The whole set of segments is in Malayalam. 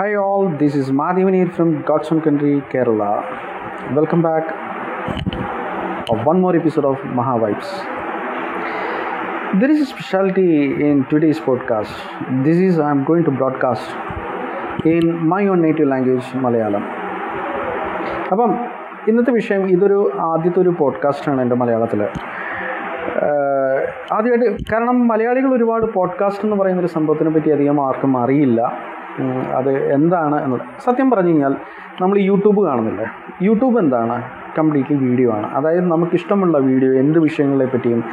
Hi all, this is Madhivanir from Godson Country, Kerala. Welcome back for one more episode of Maha Vibes. There is a specialty in today's podcast. This is I'm going to broadcast in my own native language, Malayalam. അപ്പം ഇന്നത്തെ വിഷയം ഇതൊരു ആദ്യത്തെ ഒരു പോഡ്കാസ്റ്റാണ് എന്റെ മലയാളത്തിൽ ആദ്യമായിട്ട് കാരണം മലയാളികൾ ഒരുപാട് പോഡ്കാസ്റ്റ് എന്ന് പറയുന്ന ഒരു സംഭവത്തിനെ പറ്റി അധികം ആർക്കും അറിയില്ല അത് എന്താണ് എന്നുള്ളത്. സത്യം പറഞ്ഞു കഴിഞ്ഞാൽ നമ്മൾ യൂട്യൂബ് കാണുന്നില്ലേ? യൂട്യൂബ് എന്താണ്? കംപ്ലീറ്റ്ലി വീഡിയോ ആണ്. അതായത് നമുക്കിഷ്ടമുള്ള വീഡിയോ എന്ത് വിഷയങ്ങളെ പറ്റിയും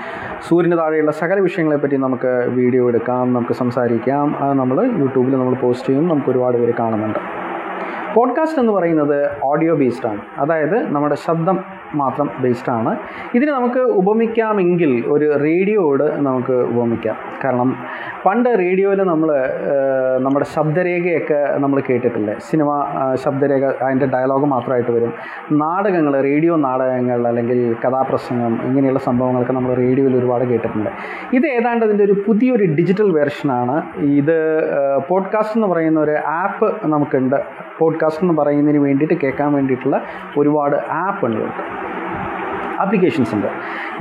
സൂര്യന് താഴെയുള്ള സകല വിഷയങ്ങളെ പറ്റിയും നമുക്ക് വീഡിയോ എടുക്കാം നമുക്ക് സംസാരിക്കാം. അത് നമ്മൾ യൂട്യൂബിൽ നമ്മൾ പോസ്റ്റ് ചെയ്യും. നമുക്ക് ഒരുപാട് പേര് കാണുന്നുണ്ട്. പോഡ്കാസ്റ്റ് എന്ന് പറയുന്നത് ഓഡിയോ ബേസ്ഡ് ആണ്. അതായത് നമ്മുടെ ശബ്ദം മാത്രം ബേസ്ഡ് ആണ്. ഇതിനെ നമുക്ക് ഉപമിക്കാമെങ്കിൽ ഒരു റേഡിയോയോട് നമുക്ക് ഉപമിക്കാം. കാരണം പണ്ട് റേഡിയോയിൽ നമ്മൾ നമ്മുടെ ശബ്ദരേഖയൊക്കെ നമ്മൾ കേട്ടിട്ടില്ലേ? സിനിമ ശബ്ദരേഖ അതിന്റെ ഡയലോഗ് മാത്രമായിട്ട് വരും. നാടകങ്ങൾ റേഡിയോ നാടകങ്ങൾ അല്ലെങ്കിൽ കഥാപ്രസംഗം ഇങ്ങനെയുള്ള സംഭവങ്ങളൊക്കെ നമ്മൾ റേഡിയോയിൽ ഒരുപാട് കേട്ടിട്ടുണ്ട്. ഇത് ഏതാണ്ട് അതിന്റെ ഒരു പുതിയൊരു ഡിജിറ്റൽ വെർഷനാണ് ഇത് പോഡ്കാസ്റ്റ് എന്ന് പറയുന്ന ഒരു ആപ്പ് നമുക്കുണ്ട്. പോഡ്കാസ്റ്റ് എന്ന് പറയുന്നതിന് വേണ്ടിയിട്ട് കേൾക്കാൻ വേണ്ടിയിട്ടുള്ള ഒരുപാട് ആപ്പ് ഉണ്ട് ആപ്ലിക്കേഷൻസ് ഉണ്ട്.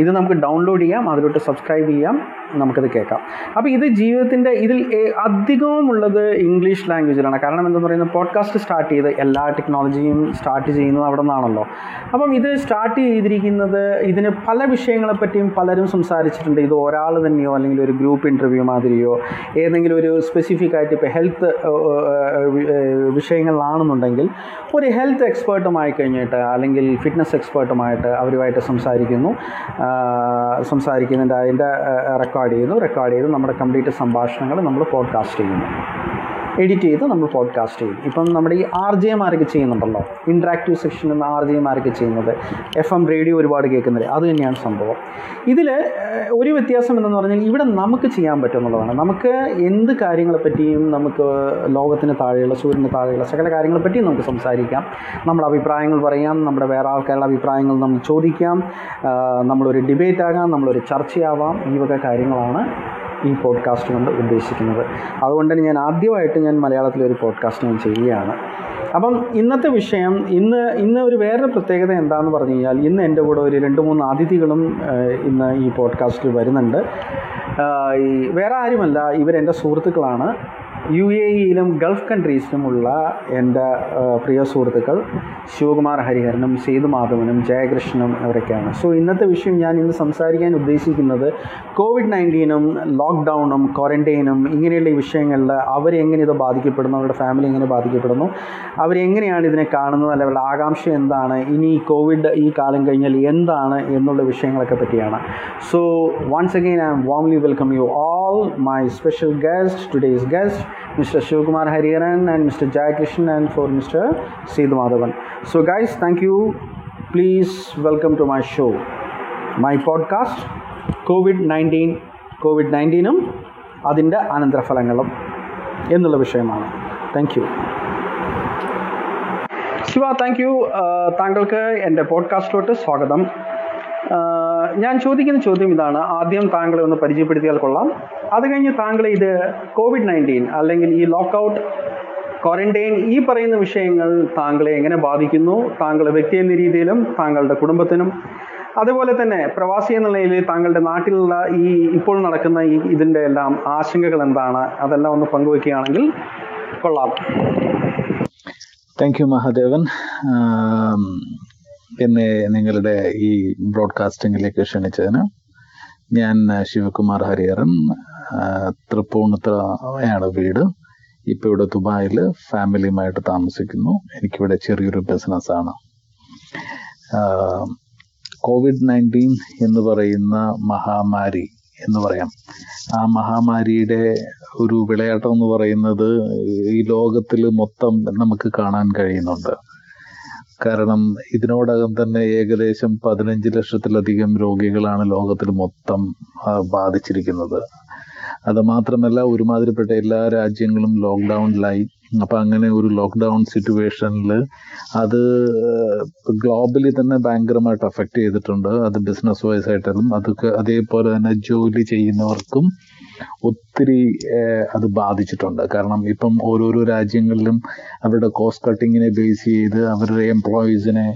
ഇത് നമുക്ക് ഡൗൺലോഡ് ചെയ്യാം അതിലോട്ട് സബ്സ്ക്രൈബ് ചെയ്യാം നമുക്കത് കേൾക്കാം. അപ്പോൾ ഇത് ജീവിതത്തിന്റെ ഇതിൽ അധികവും ഉള്ളത് ഇംഗ്ലീഷ് ലാംഗ്വേജിലാണ് കാരണം എന്താണെന്ന് പറയുന്നത് പോഡ്കാസ്റ്റ് സ്റ്റാർട്ട് ചെയ്ത് എല്ലാ ടെക്നോളജിയും സ്റ്റാർട്ട് ചെയ്യുന്നത് അവിടെ നിന്നാണല്ലോ. അപ്പം ഇത് സ്റ്റാർട്ട് ചെയ്തിരിക്കുന്നത് ഇതിന് പല വിഷയങ്ങളെപ്പറ്റിയും പലരും സംസാരിച്ചിട്ടുണ്ട്. ഇത് ഒരാൾ തന്നെയോ അല്ലെങ്കിൽ ഒരു ഗ്രൂപ്പ് ഇന്റർവ്യൂ മാതിരിയോ ഏതെങ്കിലും ഒരു സ്പെസിഫിക് ആയിട്ട് ഇപ്പോൾ ഹെൽത്ത് വിഷയങ്ങളിലാണെന്നുണ്ടെങ്കിൽ ഒരു ഹെൽത്ത് എക്സ്പേർട്ടുമായി കഴിഞ്ഞിട്ട് അല്ലെങ്കിൽ ഫിറ്റ്നസ് എക്സ്പേർട്ടുമായിട്ട് അവരുമായിട്ട് സംസാരിക്കുന്നു. ആ, സംസാരിക്കുന്നതിന്റെ അതിന്റെ റെക്കോർഡ് ചെയ്യുന്നു റെക്കോർഡ് ചെയ്ത്. നമ്മുടെ കംപ്ലീറ്റ് സംഭാഷണങ്ങൾ നമ്മൾ പോഡ്കാസ്റ്റ് ചെയ്യുന്നു. എഡിറ്റ് ചെയ്ത് നമ്മൾ പോഡ്കാസ്റ്റ് ചെയ്യും. ഇപ്പം നമ്മുടെ ഈ ആർ ജെ മാരൊക്കെ ചെയ്യുന്നുണ്ടല്ലോ. ഇൻട്രാക്റ്റീവ് സെക്ഷനും ആർ ജെ മാരൊക്കെ ചെയ്യുന്നത്. എഫ് എം റേഡിയോ ഒരുപാട് കേൾക്കുന്നത്. അത് തന്നെയാണ് സംഭവം. ഇതിൽ ഒരു വ്യത്യാസം എന്തെന്ന് പറഞ്ഞാൽ ഇവിടെ നമുക്ക് ചെയ്യാൻ പറ്റും എന്നുള്ളതാണ് നമുക്ക് എന്ത് കാര്യങ്ങളെപ്പറ്റിയും നമുക്ക് ലോകത്തിന് താഴെയുള്ള സൂര്യന് താഴെയുള്ള സകല കാര്യങ്ങളെപ്പറ്റിയും നമുക്ക് സംസാരിക്കാം. നമ്മുടെ അഭിപ്രായങ്ങൾ പറയാം. നമ്മുടെ വേറെ ആൾക്കാരുടെ അഭിപ്രായങ്ങൾ നമ്മൾ ചോദിക്കാം. നമ്മളൊരു ഡിബേറ്റ് ആകാം. നമ്മളൊരു ചർച്ചയാവാം. ഈ വക കാര്യങ്ങളാണ് ഈ പോഡ്കാസ്റ്റ് കൊണ്ട് ഉദ്ദേശിക്കുന്നത്. അതുകൊണ്ട് തന്നെ ഞാൻ ആദ്യമായിട്ട് ഞാൻ മലയാളത്തിൽ ഒരു പോഡ്കാസ്റ്റ് ഞാൻ ചെയ്യുകയാണ്. അപ്പം ഇന്നത്തെ വിഷയം ഇന്ന് ഇന്ന് ഒരു വേറൊരു പ്രത്യേകത എന്താണെന്ന് പറഞ്ഞു കഴിഞ്ഞാൽ ഇന്ന് എന്റെ കൂടെ ഒരു രണ്ട് മൂന്ന് അതിഥികളും ഇന്ന് ഈ പോഡ്കാസ്റ്റിൽ വരുന്നുണ്ട്. വേറെ ആരുമല്ല ഇവരെന്റെ സുഹൃത്തുക്കളാണ്. യു എ ഇയിലും ഗൾഫ് കൺട്രീസിലുമുള്ള എന്റെ പ്രിയ സുഹൃത്തുക്കൾ ശിവകുമാർ ഹരിഹരനും സേതു മാധവനും ജയകൃഷ്ണനും അവരൊക്കെയാണ്. സോ ഇന്നത്തെ വിഷയം ഞാൻ ഇന്ന് സംസാരിക്കാൻ ഉദ്ദേശിക്കുന്നത് കോവിഡ് നയന്റീനും ലോക്ക്ഡൗണും ക്വാറന്റൈനും ഇങ്ങനെയുള്ള ഈ വിഷയങ്ങളിൽ അവരെങ്ങനെ ഇത് ബാധിക്കപ്പെടുന്നു അവരുടെ ഫാമിലി എങ്ങനെ ബാധിക്കപ്പെടുന്നു അവരെങ്ങനെയാണ് ഇതിനെ കാണുന്നത് അല്ല അവരുടെ ആകാംക്ഷ എന്താണ് ഇനി കോവിഡ് ഈ കാലം കഴിഞ്ഞാൽ എന്താണ് എന്നുള്ള വിഷയങ്ങളൊക്കെ പറ്റിയാണ്. So once again I am warmly welcome you all my special guest today's guest mister Shivakumar Hariharan and mister Jayakrishnan and for mister Sethu Madhavan so guys thank you please welcome to my show my podcast COVID nineteen COVID നയന്റീനും അതിന്റെ അനന്തരഫലങ്ങളും എന്നുള്ള വിഷയമാണ്. Thank you Shiva thank you താങ്കൾക്ക് എന്റെ പോഡ്കാസ്റ്റിലോട്ട് സ്വാഗതം. ഞാൻ ചോദിക്കുന്ന ചോദ്യം ഇതാണ്. ആദ്യം താങ്കളെ ഒന്ന് പരിചയപ്പെടുത്തിയാൽ കൊള്ളാം. അത് കഴിഞ്ഞ് താങ്കളെ ഇത് കോവിഡ് നയന്റീൻ അല്ലെങ്കിൽ ഈ ലോക്ക്ഔട്ട് ക്വാറന്റൈൻ ഈ പറയുന്ന വിഷയങ്ങൾ താങ്കളെ എങ്ങനെ ബാധിക്കുന്നു? താങ്കളെ വ്യക്തി എന്ന രീതിയിലും താങ്കളുടെ കുടുംബത്തിനും. അതുപോലെ തന്നെ പ്രവാസി എന്ന നിലയിൽ താങ്കളുടെ നാട്ടിലുള്ള ഈ ഇപ്പോൾ നടക്കുന്ന ഈ ഇതിന്റെ എല്ലാം ആശങ്കകൾ എന്താണ്? അതെല്ലാം ഒന്ന് പങ്കുവെക്കുകയാണെങ്കിൽ കൊള്ളാം. താങ്ക് യു മഹാദേവൻ എന്നെ നിങ്ങളുടെ ഈ ബ്രോഡ്കാസ്റ്റിംഗിലേക്ക് ക്ഷണിച്ചതിന് ഞാൻ ശിവകുമാർ ഹരിഹരൻ തൃപ്പൂണിത്തറയാണ് വീട്. ഇപ്പോൾ ഇവിടെ ദുബായിൽ ഫാമിലിയുമായിട്ട് താമസിക്കുന്നു. എനിക്കിവിടെ ചെറിയൊരു ബിസിനസ്സാണ് കോവിഡ് നയന്റീൻ എന്ന് പറയുന്ന മഹാമാരി എന്ന് പറയാം. ആ മഹാമാരിയുടെ ഒരു വിളയാട്ടം എന്ന് പറയുന്നത് ഈ ലോകത്തിൽ മൊത്തം നമുക്ക് കാണാൻ കഴിയുന്നുണ്ട്. കാരണം ഇതിനോടകം തന്നെ ഏകദേശം പതിനഞ്ച് ലക്ഷത്തിലധികം രോഗികളാണ് ലോകത്തിൽ മൊത്തം ബാധിച്ചിരിക്കുന്നത്. അത് മാത്രമല്ല ഒരുമാതിരിപ്പെട്ട എല്ലാ രാജ്യങ്ങളും ലോക്ക്ഡൗണിലായി അപ്പൊ അങ്ങനെ ഒരു ലോക്ക്ഡൗൺ സിറ്റുവേഷനിൽ അത് ഗ്ലോബലി തന്നെ ഭയങ്കരമായിട്ട് അഫക്റ്റ് ചെയ്തിട്ടുണ്ട്. അത് ബിസിനസ് വൈസ് ആയിട്ടും അതൊക്കെ അതേപോലെ തന്നെ ജോലി ചെയ്യുന്നവർക്കും ഒത്തിരി അത് ബാധിച്ചിട്ടുണ്ട്. കാരണം ഇപ്പം ഓരോരോ രാജ്യങ്ങളിലും അവരുടെ കോസ്റ്റ് കട്ടിങ്ങിനെ ബേസ് ചെയ്ത് അവരുടെ എംപ്ലോയീസിനെ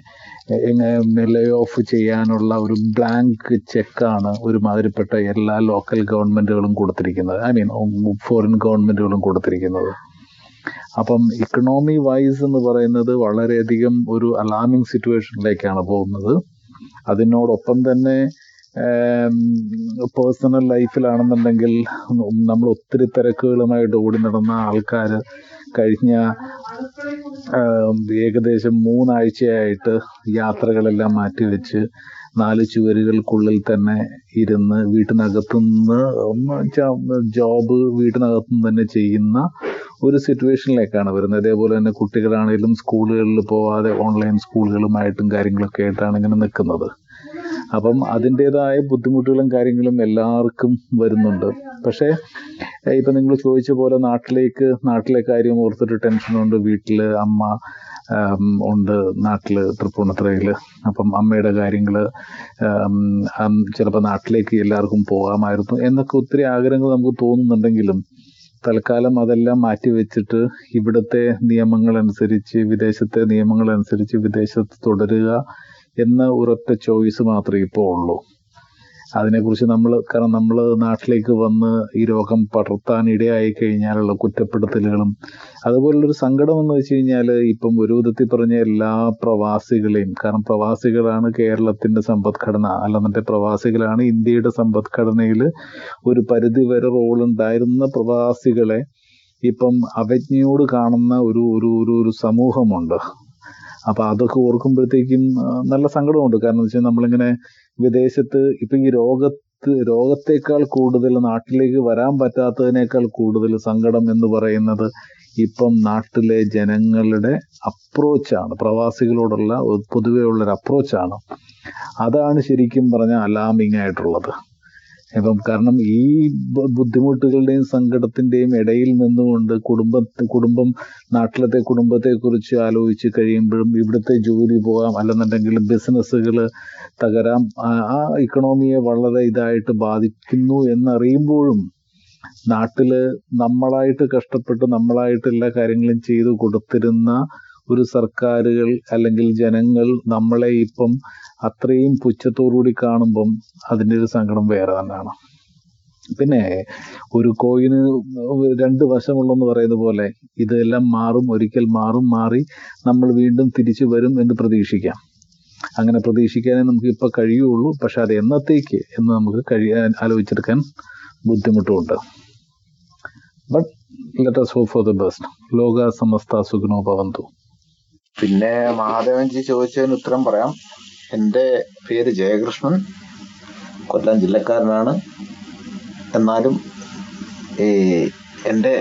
ലേ ഓഫ് ചെയ്യാനുള്ള ഒരു ബ്ലാങ്ക് ചെക്കാണ് ഒരുമാതിരിപ്പെട്ട എല്ലാ ലോക്കൽ ഗവൺമെന്റുകളും കൊടുത്തിരിക്കുന്നത്. ഐ മീൻ ഫോറിൻ ഗവൺമെന്റുകളും കൊടുത്തിരിക്കുന്നത്. അപ്പം ഇക്കണോമി വൈസ് എന്ന് പറയുന്നത് വളരെയധികം ഒരു അലാമിങ് സിറ്റുവേഷനിലേക്കാണ് പോകുന്നത്. അതിനോടൊപ്പം തന്നെ പേഴ്സണൽ ലൈഫിലാണെന്നുണ്ടെങ്കിൽ നമ്മൾ ഒത്തിരി തിരക്കുകളുമായിട്ട് ഓടി നടന്ന ആൾക്കാർ കഴിഞ്ഞ ഏകദേശം മൂന്നാഴ്ചയായിട്ട് യാത്രകളെല്ലാം മാറ്റിവെച്ച് നാല് ചുവരുകൾക്കുള്ളിൽ തന്നെ ഇരുന്ന് വീട്ടിനകത്തുനിന്ന് ജോബ് വീട്ടിനകത്തുനിന്ന് തന്നെ ചെയ്യുന്ന ഒരു സിറ്റുവേഷനിലേക്കാണ് വരുന്നത്. അതേപോലെ തന്നെ കുട്ടികളാണെങ്കിലും സ്കൂളുകളിൽ പോവാതെ ഓൺലൈൻ സ്കൂളുകളുമായിട്ടും കാര്യങ്ങളൊക്കെ ആയിട്ടാണ് ഇങ്ങനെ നിൽക്കുന്നത്. അപ്പം അതിന്റെതായ ബുദ്ധിമുട്ടുകളും കാര്യങ്ങളും എല്ലാവർക്കും വരുന്നുണ്ട്. പക്ഷേ ഇപ്പം നിങ്ങൾ ചോദിച്ച പോലെ നാട്ടിലേക്ക് നാട്ടിലെ കാര്യം ഓർത്തിട്ട് ടെൻഷനുണ്ട്. വീട്ടിൽ അമ്മ ഉണ്ട് നാട്ടിൽ തൃപ്പൂണിത്തുറയിൽ അപ്പം അമ്മയുടെ കാര്യങ്ങൾ ചിലപ്പോൾ നാട്ടിലേക്ക് എല്ലാവർക്കും പോകാമായിരുന്നു എന്നൊക്കെ ഒത്തിരി ആഗ്രഹങ്ങൾ നമുക്ക് തോന്നുന്നുണ്ടെങ്കിലും തൽക്കാലം അതെല്ലാം മാറ്റി വെച്ചിട്ട് ഇവിടുത്തെ നിയമങ്ങളനുസരിച്ച് വിദേശത്തെ നിയമങ്ങളനുസരിച്ച് വിദേശത്ത് തുടരുക എന്ന ഒരൊറ്റ ചോയ്സ് മാത്രമേ ഇപ്പോൾ ഉള്ളൂ. അതിനെക്കുറിച്ച് നമ്മൾ കാരണം നമ്മൾ നാട്ടിലേക്ക് വന്ന് ഈ രോഗം പടർത്താൻ ഇടയായി കഴിഞ്ഞാലുള്ള കുറ്റപ്പെടുത്തലുകളും അതുപോലുള്ളൊരു സങ്കടം എന്ന് വെച്ച് കഴിഞ്ഞാൽ ഇപ്പം ഒരു വിധത്തിൽ പറഞ്ഞ എല്ലാ പ്രവാസികളെയും കാരണം പ്രവാസികളാണ് കേരളത്തിന്റെ സമ്പദ്ഘടന അല്ലെന്നിട്ട് പ്രവാസികളാണ് ഇന്ത്യയുടെ സമ്പദ്ഘടനയിൽ ഒരു പരിധിവരെ റോൾ ഉണ്ടായിരുന്ന പ്രവാസികളെ ഇപ്പം അവജ്ഞയോട് കാണുന്ന ഒരു ഒരു ഒരു ഒരു സമൂഹമുണ്ട്. അപ്പൊ അതൊക്കെ ഓർക്കുമ്പോഴത്തേക്കും നല്ല സങ്കടമുണ്ട്. കാരണം വെച്ചാൽ നമ്മളിങ്ങനെ വിദേശത്ത് ഇപ്പൊ ഈ രോഗത്ത് രോഗത്തേക്കാൾ കൂടുതൽ നാട്ടിലേക്ക് വരാൻ പറ്റാത്തതിനേക്കാൾ കൂടുതൽ സങ്കടം എന്ന് പറയുന്നത് ഇപ്പം നാട്ടിലെ ജനങ്ങളുടെ അപ്രോച്ചാണ്. പ്രവാസികളോടുള്ള പൊതുവെയുള്ളൊരു അപ്രോച്ചാണ്. അതാണ് ശരിക്കും പറഞ്ഞാൽ അലാമിങ് ആയിട്ടുള്ളത്. ഇപ്പം കാരണം ഈ ബുദ്ധിമുട്ടുകളുടെയും സങ്കടത്തിന്റെയും ഇടയിൽ നിന്നുകൊണ്ട് കുടുംബ കുടുംബം നാട്ടിലത്തെ കുടുംബത്തെക്കുറിച്ച് ആലോചിച്ച് കഴിയുമ്പോഴും ഇവിടുത്തെ ജോലി പോകാം. അല്ലെന്നുണ്ടെങ്കിൽ ബിസിനസ്സുകൾ തകരാം. ആ ഇക്കണോമിയെ വളരെ ഇതായിട്ട് ബാധിക്കുന്നു എന്നറിയുമ്പോഴും നാട്ടിൽ നമ്മളായിട്ട് കഷ്ടപ്പെട്ട് നമ്മളായിട്ട് എല്ലാ കാര്യങ്ങളും ചെയ്തു കൊടുത്തിരുന്ന ഒരു സർക്കാരുകൾ അല്ലെങ്കിൽ ജനങ്ങൾ നമ്മളെ ഇപ്പം അത്രയും പുച്ഛത്തോടുകൂടി കാണുമ്പം അതിന്റെ ഒരു സങ്കടം വേറെ തന്നെയാണ്. പിന്നെ ഒരു കോയിന് രണ്ട് വശമുള്ളെന്ന് പറയുന്ന പോലെ ഇതെല്ലാം മാറും ഒരിക്കൽ മാറും മാറി നമ്മൾ വീണ്ടും തിരിച്ചു വരും എന്ന് പ്രതീക്ഷിക്കാം. അങ്ങനെ പ്രതീക്ഷിക്കാനേ നമുക്ക് ഇപ്പോൾ കഴിയുള്ളൂ. പക്ഷെ അത് എന്നത്തേക്ക് എന്ന് നമുക്ക് കഴിയാൻ ആലോചിച്ചെടുക്കാൻ ബുദ്ധിമുട്ടുമുണ്ട് but let us hope for the best. ലോക സമസ്ത സുഖനോ ഭവന്തു. പിന്നെ മഹാദേവൻജി ചോദിച്ചതിന് ഉത്തരം പറയാം. എന്റെ പേര് ജയകൃഷ്ണൻ. കൊല്ലം ജില്ലക്കാരനാണ്. എന്നാലും ഈ എന്റെ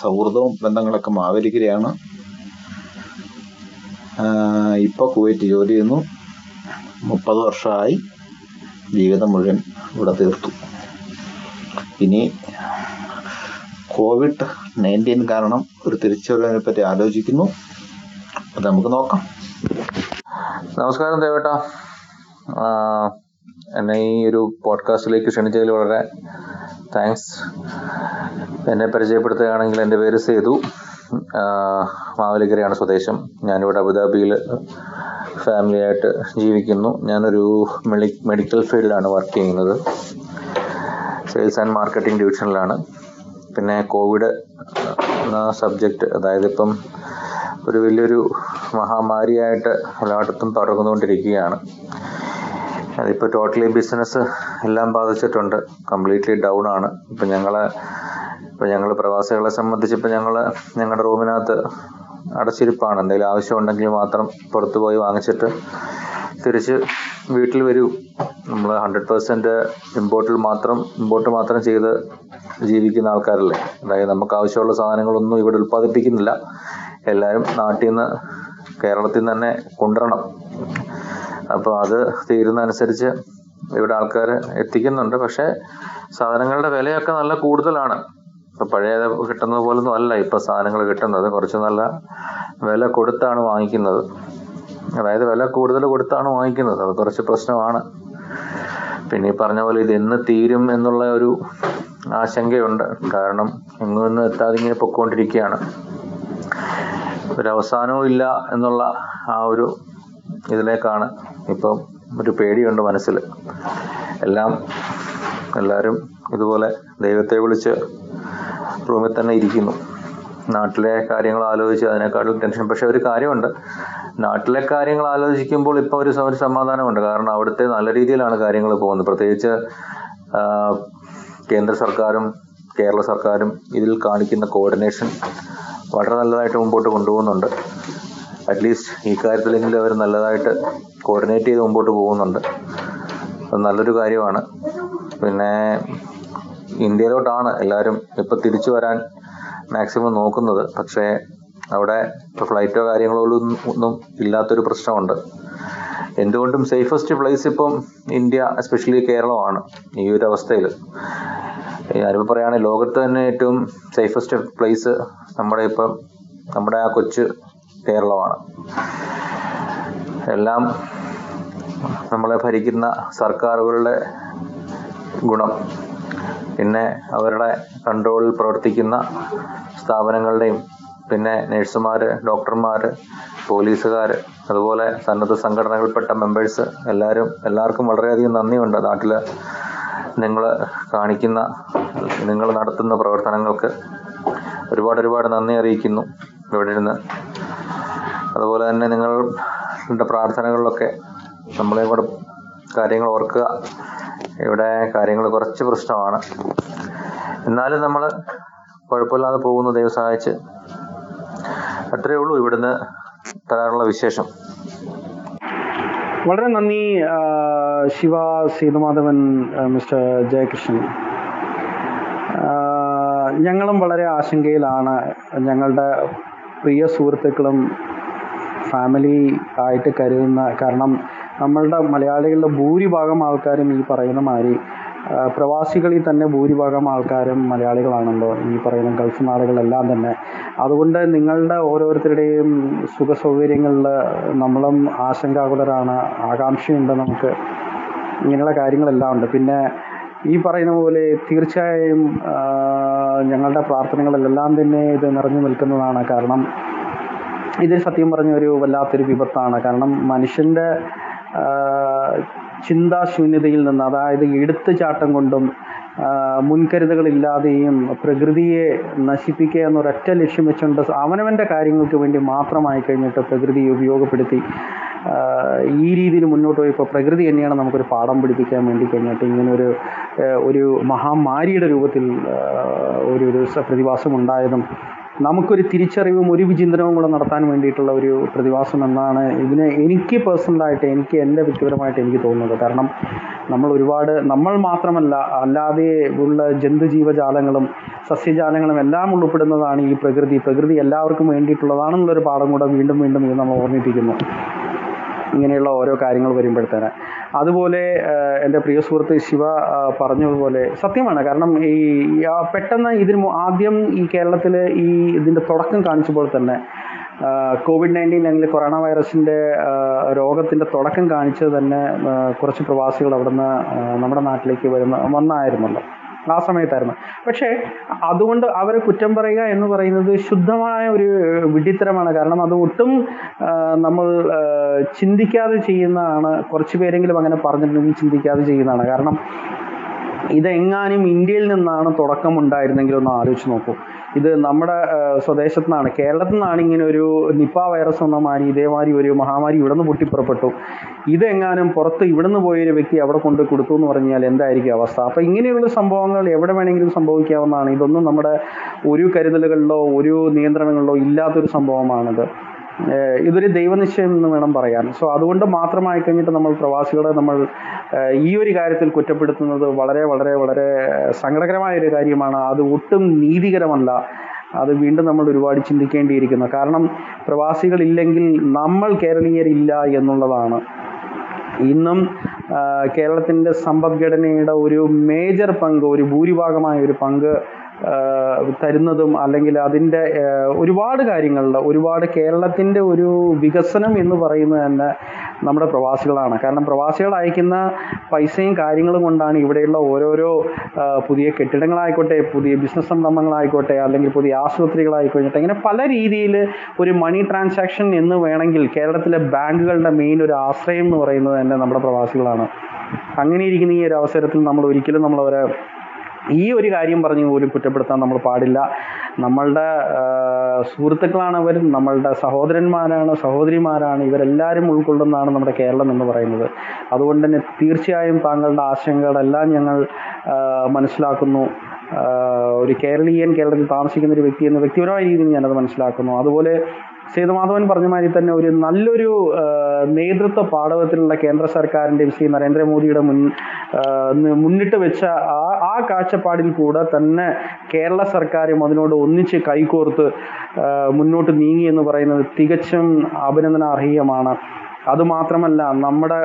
സൗഹൃദവും ബന്ധങ്ങളൊക്കെ മാവേലിക്കരയാണ്. ഇപ്പോൾ കുവൈറ്റ് ജോലി ചെയ്യുന്നു. മുപ്പത് വർഷമായി ജീവിതം മുഴുവൻ ഇവിടെ തീർത്തു. ഇനി കോവിഡ് നയന്റീൻ കാരണം ഒരു തിരിച്ചുവരവിനെ പറ്റി ആലോചിക്കുന്നു. അത് നമുക്ക് നോക്കാം. നമസ്കാരം ദേവേട്ട. എന്നെ ഈ ഒരു പോഡ്കാസ്റ്റിലേക്ക് ക്ഷണിച്ചതിൽ വളരെ താങ്ക്സ്. എന്നെ പരിചയപ്പെടുത്തുകയാണെങ്കിൽ എന്റെ പേര് സേതു. മാവലിക്കരയാണ് സ്വദേശം. ഞാനിവിടെ അബുദാബിയിൽ ഫാമിലിയായിട്ട് ജീവിക്കുന്നു. ഞാനൊരു മെഡി മെഡിക്കൽ ഫീൽഡിലാണ് വർക്ക് ചെയ്യുന്നത്. സെയിൽസ് ആൻഡ് മാർക്കറ്റിംഗ് ഡിവിഷനിലാണ് പിന്നെ കോവിഡ് സബ്ജക്റ്റ് അതായത് ഇപ്പം ഒരു വലിയൊരു മഹാമാരിയായിട്ട് എല്ലായിടത്തും തുടർന്നുകൊണ്ടിരിക്കുകയാണ് അതിപ്പോൾ ടോട്ടലി ബിസിനസ് എല്ലാം ബാധിച്ചിട്ടുണ്ട്. കംപ്ലീറ്റ്ലി ഡൗൺ ആണ്. ഇപ്പം ഞങ്ങളെ ഇപ്പം ഞങ്ങൾ പ്രവാസികളെ സംബന്ധിച്ച് ഇപ്പം ഞങ്ങൾ ഞങ്ങളുടെ റൂമിനകത്ത് അടച്ചിരിപ്പാണ്. എന്തെങ്കിലും ആവശ്യമുണ്ടെങ്കിൽ മാത്രം പുറത്തുപോയി വാങ്ങിച്ചിട്ട് തിരിച്ച് വീട്ടിൽ വരൂ. നമ്മൾ ഹൺഡ്രഡ് പെർസെന്റ് ഇമ്പോർട്ടിൽ മാത്രം ഇമ്പോർട്ട് മാത്രം ചെയ്ത് ജീവിക്കുന്ന ആൾക്കാരല്ലേ. അതായത് നമുക്ക് ആവശ്യമുള്ള സാധനങ്ങളൊന്നും ഇവിടെ ഉൽപ്പാദിപ്പിക്കുന്നില്ല. എല്ലാവരും നാട്ടിൽ നിന്ന് കേരളത്തിൽ നിന്ന് തന്നെ കൊണ്ടുവരണം. അപ്പോൾ അത് തീരുന്നതനുസരിച്ച് ഇവിടെ ആൾക്കാർ എത്തിക്കുന്നുണ്ട്. പക്ഷേ സാധനങ്ങളുടെ വിലയൊക്കെ നല്ല കൂടുതലാണ്. ഇപ്പം പഴയ കിട്ടുന്നത് പോലൊന്നും അല്ല ഇപ്പം സാധനങ്ങൾ കിട്ടുന്നത്. കുറച്ച് നല്ല വില കൊടുത്താണ് വാങ്ങിക്കുന്നത്. അതായത് വില കൂടുതൽ കൊടുത്താണ് വാങ്ങിക്കുന്നത്. അത് കുറച്ച് പ്രശ്നമാണ്. പിന്നെ പറഞ്ഞ പോലെ ഇത് എന്ന് തീരും എന്നുള്ള ഒരു ആശങ്കയുണ്ട്. കാരണം എങ്ങും ഒന്നും എത്താതെ ഇങ്ങനെ പൊക്കോണ്ടിരിക്കുകയാണ്. ഒരവസാനവും ഇല്ല എന്നുള്ള ആ ഒരു ഇതിലേക്കാണ് ഇപ്പം ഒരു പേടിയുണ്ട് മനസ്സിൽ എല്ലാം എല്ലാവരും ഇതുപോലെ ദൈവത്തെ വിളിച്ച് റൂമിൽ തന്നെ ഇരിക്കുന്നു. നാട്ടിലെ കാര്യങ്ങൾ ആലോചിച്ച് അതിനേക്കാളും ടെൻഷൻ പക്ഷെ ഒരു കാര്യമുണ്ട്. നാട്ടിലെ കാര്യങ്ങൾ ആലോചിക്കുമ്പോൾ ഇപ്പോൾ ഒരു ഒരു സമാധാനമുണ്ട്. കാരണം അവിടുത്തെ നല്ല രീതിയിലാണ് കാര്യങ്ങൾ പോകുന്നത്. പ്രത്യേകിച്ച് കേന്ദ്ര സർക്കാരും കേരള സർക്കാരും ഇതിൽ കാണിക്കുന്ന കോർഡിനേഷൻ വളരെ നല്ലതായിട്ട് മുമ്പോട്ട് കൊണ്ടുപോകുന്നുണ്ട്. അറ്റ്ലീസ്റ്റ് ഈ കാര്യത്തിലെങ്കിലും അവർ നല്ലതായിട്ട് കോർഡിനേറ്റ് ചെയ്ത് മുമ്പോട്ട് പോകുന്നുണ്ട്. അത് നല്ലൊരു കാര്യമാണ്. പിന്നെ ഇന്ത്യയിലോട്ടാണ് എല്ലാവരും ഇപ്പം തിരിച്ചു വരാൻ മാക്സിമം നോക്കുന്നത്. പക്ഷേ അവിടെ ഫ്ലൈറ്റോ കാര്യങ്ങളോ ഒന്നും ഒന്നും ഇല്ലാത്തൊരു പ്രശ്നമുണ്ട്. എന്തുകൊണ്ടും സേഫസ്റ്റ് പ്ലേസ് ഇപ്പം ഇന്ത്യ എസ്പെഷ്യലി കേരളമാണ് ഈ ഒരു അവസ്ഥയിൽ ഞാനിപ്പോൾ പറയുകയാണെങ്കിൽ ലോകത്ത് തന്നെ ഏറ്റവും സേഫസ്റ്റ് പ്ലേസ് നമ്മുടെ ഇപ്പം നമ്മുടെ ആ കൊച്ചു കേരളമാണ്. എല്ലാം നമ്മളെ ഭരിക്കുന്ന സർക്കാരുകളുടെ ഗുണം. പിന്നെ അവരുടെ കൺട്രോളിൽ പ്രവർത്തിക്കുന്ന സ്ഥാപനങ്ങളുടെയും പിന്നെ നഴ്സുമാർ ഡോക്ടർമാർ പോലീസുകാർ അതുപോലെ സന്നദ്ധ സംഘടനകൾപ്പെട്ട മെമ്പേഴ്സ് എല്ലാവരും എല്ലാവർക്കും വളരെയധികം നന്ദിയുണ്ട്. നാട്ടിൽ നിങ്ങൾ കാണിക്കുന്ന നിങ്ങൾ നടത്തുന്ന പ്രവർത്തനങ്ങൾക്ക് ഒരുപാട് ഒരുപാട് നന്ദി അറിയിക്കുന്നു ഇവിടെ ഇരുന്ന്. അതുപോലെ തന്നെ നിങ്ങളുടെ പ്രാർത്ഥനകളിലൊക്കെ നമ്മളെ കൂടെ കാര്യങ്ങൾ ഓർക്കുക. ഇവിടെ കാര്യങ്ങൾ കുറച്ച് പ്രശ്നമാണ്. എന്നാലും നമ്മൾ കുഴപ്പമില്ലാതെ പോകുന്നു ദൈവം സഹായിച്ച്. അത്രയേ ഉള്ളൂ ഇവിടുന്ന് തരാനുള്ള വിശേഷം. വളരെ നന്ദി ശിവ സീതമാധവൻ മിസ്റ്റർ ജയകൃഷ്ണൻ. ഞങ്ങളും വളരെ ആശങ്കയിലാണ്. ഞങ്ങളുടെ പ്രിയ സുഹൃത്തുക്കളും ഫാമിലി ആയിട്ട് കരുതുന്ന കാരണം നമ്മളുടെ മലയാളികളുടെ ഭൂരിഭാഗം ആൾക്കാരും ഈ പറയുന്ന മാതിരി പ്രവാസികളിൽ തന്നെ ഭൂരിഭാഗം ആൾക്കാരും മലയാളികളാണല്ലോ. ഈ പറയുന്ന ഗൾഫ് നാടുകളെല്ലാം തന്നെ. അതുകൊണ്ട് നിങ്ങളുടെ ഓരോരുത്തരുടെയും സുഖ സൗകര്യങ്ങളിൽ നമ്മളും ആശങ്കാകുലരാണ് ആകാംക്ഷയുണ്ട് നമുക്ക്. ഇങ്ങനെയുള്ള കാര്യങ്ങളെല്ലാം ഉണ്ട്. പിന്നെ ഈ പറയുന്ന പോലെ തീർച്ചയായും ഞങ്ങളുടെ പ്രാർത്ഥനകളിലെല്ലാം തന്നെ ഇത് നിറഞ്ഞു നിൽക്കുന്നതാണ്. കാരണം ഇത് സത്യം പറഞ്ഞ ഒരു വല്ലാത്തൊരു വിപത്താണ്. കാരണം മനുഷ്യന്റെ ചിന്താശൂന്യതയിൽ നിന്ന് അതായത് എടുത്തുചാട്ടം കൊണ്ടും മുൻകരുതലുകളില്ലാതെയും പ്രകൃതിയെ നശിപ്പിക്കുക എന്നൊരൊറ്റ ലക്ഷ്യം വെച്ചുകൊണ്ട് അവനവന്റെ കാര്യങ്ങൾക്ക് വേണ്ടി മാത്രമായി കഴിഞ്ഞിട്ട് പ്രകൃതിയെ ഉപയോഗപ്പെടുത്തി ഈ രീതിയിൽ മുന്നോട്ട് പോയി ഇപ്പോൾ പ്രകൃതി തന്നെയാണ് നമുക്കൊരു പാഠം പഠിപ്പിക്കാൻ വേണ്ടി കഴിഞ്ഞിട്ട് ഇങ്ങനൊരു ഒരു മഹാമാരിയുടെ രൂപത്തിൽ ഒരു ഒരു പ്രതിഭാസം ഉണ്ടായതും നമുക്കൊരു തിരിച്ചറിവും ഒരു വിചിന്തനവും കൂടെ നടത്താൻ വേണ്ടിയിട്ടുള്ള ഒരു പ്രതിഭാസം എന്നാണ് ഇതിനെ എനിക്ക് പേഴ്സണലായിട്ട് എനിക്ക് എന്റെ വ്യക്തിപരമായിട്ട് എനിക്ക് തോന്നുന്നത്. കാരണം നമ്മൾ ഒരുപാട് നമ്മൾ മാത്രമല്ല അല്ലാതെ ഉള്ള ജന്തു ജന്തുജീവജാലങ്ങളും സസ്യജാലങ്ങളും എല്ലാം ഉൾപ്പെടുന്നതാണ് ഈ പ്രകൃതി. പ്രകൃതി എല്ലാവർക്കും വേണ്ടിയിട്ടുള്ളതാണെന്നുള്ളൊരു പാഠം കൂടെ വീണ്ടും വീണ്ടും ഇത് നമ്മൾ ഓർമ്മിപ്പിക്കുന്നു. ഇങ്ങനെയുള്ള ഓരോ കാര്യങ്ങൾ വരുമ്പോഴത്തേന്. അതുപോലെ എന്റെ പ്രിയ സുഹൃത്ത് ശിവ പറഞ്ഞതുപോലെ സത്യമാണ്. കാരണം ഈ പെട്ടെന്ന് ഇതിന് ആദ്യം ഈ കേരളത്തിൽ ഈ ഇതിന്റെ തുടക്കം കാണിച്ചപ്പോൾ തന്നെ കോവിഡ് നയന്റീൻ അല്ലെങ്കിൽ കൊറോണ വൈറസിന്റെ രോഗത്തിന്റെ തുടക്കം കാണിച്ചത് തന്നെ കുറച്ച് പ്രവാസികൾ അവിടുന്ന് നമ്മുടെ നാട്ടിലേക്ക് വരുന്ന വന്നായിരുന്നല്ലോ. ആ സമയത്തായിരുന്നു. പക്ഷേ അതുകൊണ്ട് അവരെ കുറ്റം പറയുക എന്ന് പറയുന്നത് ശുദ്ധമായ ഒരു വിഡിത്തരമാണ് കാരണം അത് ഒട്ടും നമ്മൾ ചിന്തിക്കാതെ ചെയ്യുന്നതാണ്. കുറച്ച് പേരെങ്കിലും അങ്ങനെ പറഞ്ഞിട്ടുണ്ടെങ്കിൽ ചിന്തിക്കാതെ ചെയ്യുന്നതാണ്. കാരണം ഇതെങ്ങാനും ഇന്ത്യയിൽ നിന്നാണ് തുടക്കം ഉണ്ടായിരുന്നെങ്കിൽ ഒന്ന് ആലോചിച്ച് നോക്കൂ. ഇത് നമ്മുടെ സ്വദേശത്തു നിന്നാണ്. കേരളത്തിൽ നിന്നാണ് ഇങ്ങനെ ഒരു നിപ്പ വൈറസ് വന്ന മാരി ഇതേമാതിരി ഒരു മഹാമാരി ഇവിടെ നിന്ന് പൊട്ടിപ്പുറപ്പെട്ടു. ഇതെങ്ങാനും പുറത്ത് ഇവിടുന്ന് പോയൊരു വ്യക്തി അവിടെ കൊണ്ട് കൊടുത്തു എന്ന് പറഞ്ഞാൽ എന്തായിരിക്കും അവസ്ഥ? അപ്പം ഇങ്ങനെയുള്ള സംഭവങ്ങൾ എവിടെ വേണമെങ്കിലും സംഭവിക്കാവുന്നതാണ്. ഇതൊന്നും നമ്മുടെ ഒരു കരുതലുകളിലോ ഒരു നിയന്ത്രണങ്ങളിലോ ഇല്ലാത്തൊരു സംഭവമാണിത്. ഇതൊരു ദൈവനിശ്ചയം എന്ന് വേണം പറയാൻ. സോ അതുകൊണ്ട് മാത്രമായി കഴിഞ്ഞിട്ട് നമ്മൾ പ്രവാസികളെ നമ്മൾ ഈ ഒരു കാര്യത്തിൽ കുറ്റപ്പെടുത്തുന്നത് വളരെ വളരെ വളരെ സങ്കടകരമായ ഒരു കാര്യമാണ്. അത് ഒട്ടും നീതികരമല്ല. അത് വീണ്ടും നമ്മൾ ഒരുപാട് ചിന്തിക്കേണ്ടിയിരിക്കുന്നു. കാരണം പ്രവാസികളില്ലെങ്കിൽ നമ്മൾ കേരളീയരില്ല എന്നുള്ളതാണ്. ഇന്നും കേരളത്തിന്റെ സമ്പദ്ഘടനയുടെ ഒരു മേജർ പങ്ക് ഒരു ഭൂരിഭാഗമായ ഒരു പങ്ക് തരുന്നതും അല്ലെങ്കിൽ അതിന്റെ ഒരുപാട് കാര്യങ്ങളിൽ ഒരുപാട് കേരളത്തിന്റെ ഒരു വികസനം എന്ന് പറയുന്നത് തന്നെ നമ്മുടെ പ്രവാസികളാണ്. കാരണം പ്രവാസികൾ അയക്കുന്ന പൈസയും കാര്യങ്ങളും കൊണ്ടാണ് ഇവിടെയുള്ള ഓരോരോ പുതിയ കെട്ടിടങ്ങളായിക്കോട്ടെ പുതിയ ബിസിനസ് സംരംഭങ്ങളായിക്കോട്ടെ അല്ലെങ്കിൽ പുതിയ ആശുപത്രികളായിക്കോട്ടെ ഇങ്ങനെ പല രീതിയിൽ ഒരു മണി ട്രാൻസാക്ഷൻ എന്ന് വേണമെങ്കിൽ കേരളത്തിലെ ബാങ്കുകളുടെ മെയിൻ ഒരു ആശ്രയം എന്ന് പറയുന്നത് തന്നെ നമ്മുടെ പ്രവാസികളാണ്. അങ്ങനെ ഇരിക്കുന്ന ഈ ഒരു അവസരത്തിൽ നമ്മൾ ഒരിക്കലും നമ്മളവരെ ഈ ഒരു കാര്യം പറഞ്ഞു പോലും കുറ്റപ്പെടുത്താൻ നമ്മൾ പാടില്ല. നമ്മളുടെ സുഹൃത്തുക്കളാണ് അവർ നമ്മളുടെ സഹോദരന്മാരാണ് സഹോദരിമാരാണ് ഇവരെല്ലാവരും ഉൾക്കൊള്ളുന്നതാണ് നമ്മുടെ കേരളം എന്ന് പറയുന്നത്. അതുകൊണ്ട് തന്നെ തീർച്ചയായും താങ്കളുടെ ആശങ്കകളെല്ലാം ഞങ്ങൾ മനസ്സിലാക്കുന്നു. ഒരു കേരളീയൻ കേരളത്തിൽ താമസിക്കുന്ന ഒരു വ്യക്തി എന്ന വ്യക്തിപരമായ രീതിയിൽ ഞാനത് മനസ്സിലാക്കുന്നു. അതുപോലെ സേതുമാധവൻ പറഞ്ഞ മാതിരി തന്നെ ഒരു നല്ലൊരു നേതൃത്വ പാഠവത്തിലുള്ള കേന്ദ്ര സർക്കാരിന്റെയും ശ്രീ നരേന്ദ്രമോദിയുടെ മുൻ മുന്നിട്ട് വെച്ച ആ ആ കാഴ്ചപ്പാടിൽ കൂടെ തന്നെ കേരള സർക്കാരും അതിനോട് ഒന്നിച്ച് കൈകോർത്ത് മുന്നോട്ട് നീങ്ങി എന്ന് പറയുന്നത് തികച്ചും അഭിനന്ദനാർഹീയമാണ്. അതുമാത്രമല്ല നമ്മുടെ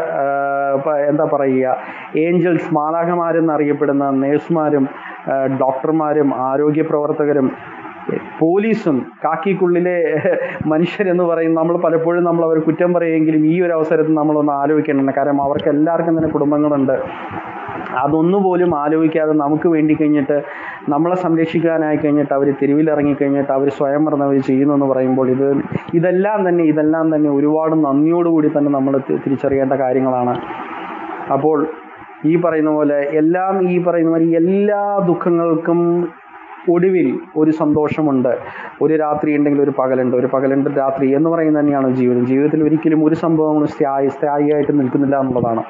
എന്താ പറയുക ഏഞ്ചൽസ് മാലാഖമാരെന്നറിയപ്പെടുന്ന നേഴ്സുമാരും ഡോക്ടർമാരും ആരോഗ്യ പ്രവർത്തകരും പോലീസും കാക്കിക്കുള്ളിലെ മനുഷ്യരെന്ന് പറയും നമ്മൾ പലപ്പോഴും നമ്മൾ അവർ കുറ്റം പറയുമെങ്കിലും ഈ ഒരു അവസരത്തിൽ നമ്മളൊന്ന് ആലോചിക്കേണ്ടതാണ്. കാരണം അവർക്ക് എല്ലാവർക്കും തന്നെ കുടുംബങ്ങളുണ്ട്. അതൊന്നുപോലും ആലോചിക്കാതെ നമുക്ക് വേണ്ടി കഴിഞ്ഞിട്ട് നമ്മളെ സംരക്ഷിക്കാനായി കഴിഞ്ഞിട്ട് അവർ തെരുവിലിറങ്ങി കഴിഞ്ഞിട്ട് അവർ സ്വയം മറന്നവർ ചെയ്യുന്നു എന്ന് പറയുമ്പോൾ ഇത് ഇതെല്ലാം തന്നെ ഇതെല്ലാം തന്നെ ഒരുപാട് നന്ദിയോടുകൂടി തന്നെ നമ്മൾ തിരിച്ചറിയേണ്ട കാര്യങ്ങളാണ്. അപ്പോൾ ഈ പറയുന്ന പോലെ എല്ലാം ഈ പറയുന്ന പോലെ എല്ലാ ദുഃഖങ്ങൾക്കും ഒടുവിൽ ഒരു സന്തോഷമുണ്ട്. ഒരു രാത്രി ഉണ്ടെങ്കിൽ ഒരു പകലുണ്ട്. ഒരു പകലുണ്ട് രാത്രി എന്ന് പറയുന്നത് തന്നെയാണ് ജീവിതം. ജീവിതത്തിൽ ഒരിക്കലും ഒരു സംഭവങ്ങളും സ്ഥായി സ്ഥായിയായിട്ട് നിൽക്കുന്നില്ല എന്നുള്ളതാണ്.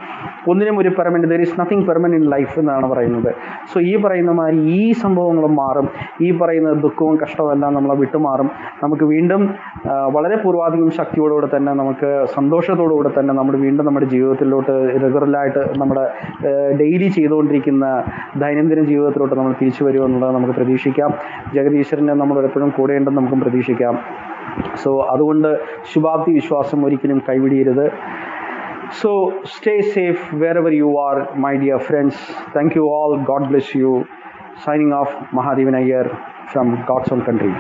ഒന്നിനും ഒരു permanent there is nothing permanent life എന്നാണ് പറയുന്നത്. സോ ഈ പറയുന്ന മാതിരി ഈ സംഭവങ്ങളും മാറും. ഈ പറയുന്ന ദുഃഖവും കഷ്ടവും എല്ലാം നമ്മളെ വിട്ടുമാറും. നമുക്ക് വീണ്ടും വളരെ പൂർവാധികം ശക്തിയോടുകൂടെ തന്നെ നമുക്ക് സന്തോഷത്തോടുകൂടെ തന്നെ നമ്മൾ വീണ്ടും നമ്മുടെ ജീവിതത്തിലോട്ട് റെഗുലറായിട്ട് നമ്മുടെ ഡെയിലി ചെയ്തുകൊണ്ടിരിക്കുന്ന ദൈനംദിന ജീവിതത്തിലോട്ട് നമ്മൾ തിരിച്ചു വരുമെന്നുള്ളത് നമുക്ക് പ്രതീക്ഷിക്കാം. ജഗദീശ്വരനെ നമ്മൾ എപ്പോഴും കൂടെയുണ്ടെന്ന് നമുക്കും പ്രതീക്ഷിക്കാം. സോ അതുകൊണ്ട് ശുഭാപ്തി വിശ്വാസം ഒരിക്കലും കൈവിടിയരുത്. So stay safe wherever you are my dear friends thank you all God bless you signing off Mahadevan Iyer from God's own country